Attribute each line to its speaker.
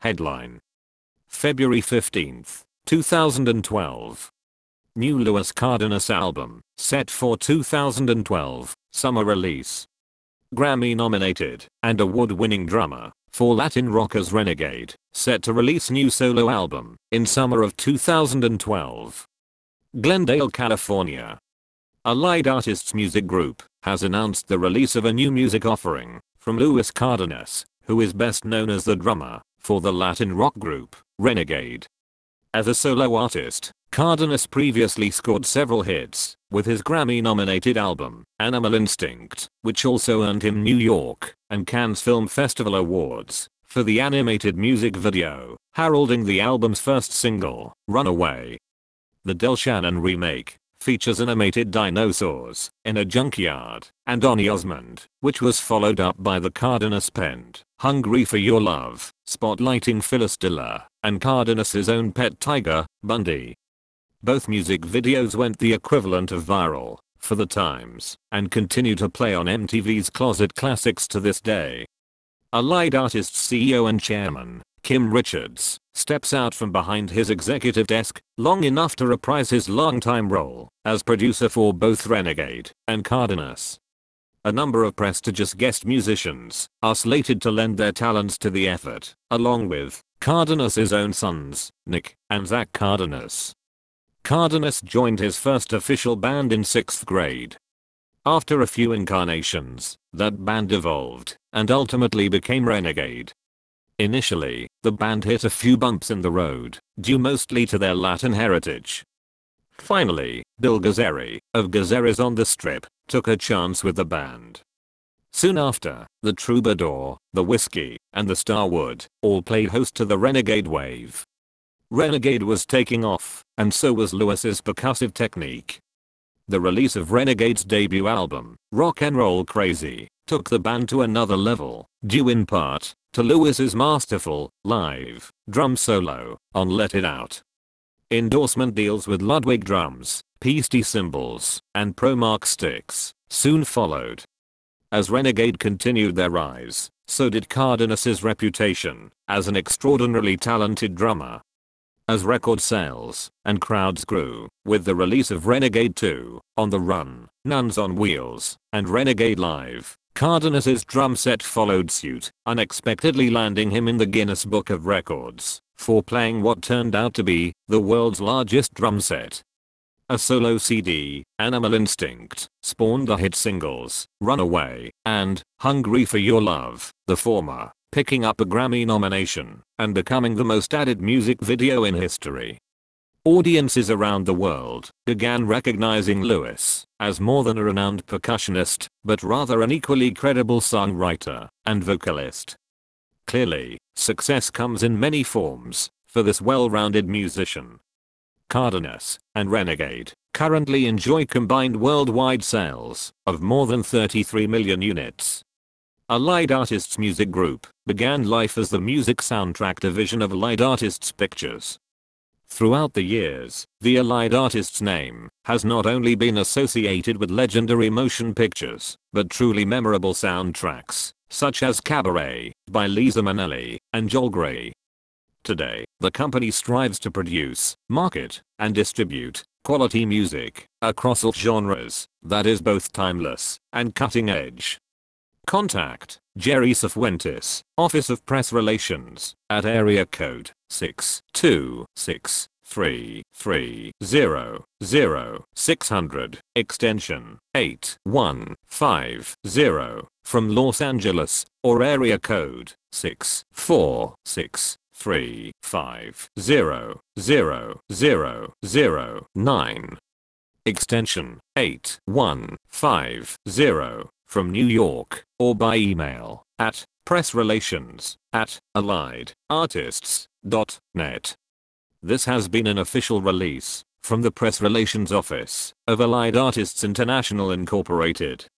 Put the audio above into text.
Speaker 1: Headline. February 15, 2012. New Luis Cardenas album, set for 2012, summer release. Grammy nominated and award winning drummer for Latin rockers Renegade, set to release new solo album in summer of 2012. Glendale, California. Allied Artists Music Group has announced the release of a new music offering from Luis Cardenas, who is best known as the drummer for the Latin rock group Renegade. As a solo artist, Cardenas previously scored several hits with his Grammy-nominated album, Animal Instinct, which also earned him New York and Cannes Film Festival awards for the animated music video, heralding the album's first single, Runaway. The Del Shannon remake features animated dinosaurs in a junkyard and Donny Osmond, which was followed up by the Cardenas penned Hungry for Your Love, spotlighting Phyllis Diller and Cardenas's own pet tiger, Bundy. Both music videos went the equivalent of viral for the times and continue to play on MTV's Closet Classics to this day. Allied Artists CEO and chairman, Kim Richards, steps out from behind his executive desk long enough to reprise his longtime role as producer for both Renegade and Cardenas. A number of prestigious guest musicians are slated to lend their talents to the effort, along with Cardenas' own sons, Nick and Zach Cardenas. Cardenas joined his first official band in 6th grade. After a few incarnations, that band evolved and ultimately became Renegade. Initially, the band hit a few bumps in the road, due mostly to their Latin heritage. Finally, Bill Gazzarri, of Gazzarri's on the Strip, took a chance with the band. Soon after, the Troubadour, the Whiskey, and the Starwood all played host to the Renegade wave. Renegade was taking off, and so was Luis's percussive technique. The release of Renegade's debut album, Rock and Roll Crazy, took the band to another level, due in part to Luis's masterful, live, drum solo on Let It Out. Endorsement deals with Ludwig drums, Paiste cymbals, and Promark sticks soon followed. As Renegade continued their rise, so did Cardenas's reputation as an extraordinarily talented drummer. As record sales and crowds grew with the release of Renegade 2, On the Run, Nuns on Wheels, and Renegade Live, Cardenas's drum set followed suit, unexpectedly landing him in the Guinness Book of Records for playing what turned out to be the world's largest drum set. A solo CD, Animal Instinct, spawned the hit singles, Runaway, and Hungry for Your Love, the former, picking up a Grammy nomination and becoming the most added music video in history. Audiences around the world began recognizing Luis as more than a renowned percussionist, but rather an equally credible songwriter and vocalist. Clearly, success comes in many forms for this well-rounded musician. Cardenas and Renegade currently enjoy combined worldwide sales of more than 33 million units. Allied Artists Music Group began life as the music soundtrack division of Allied Artists Pictures Throughout the years, the Allied Artists name has not only been associated with legendary motion pictures, but truly memorable soundtracks, such as Cabaret by Liza Minnelli and Joel Grey. Today, the company strives to produce, market, and distribute quality music across all genres that is both timeless and cutting edge. Contact Jerry Cifuentes, Office of Press Relations, at area code 62633000600, extension 8150, from Los Angeles, or area code 64635000009, extension 8150, from New York, or by email at pressrelations at allied.artists.net. This has been an official release from the press relations office of Allied Artists International Incorporated.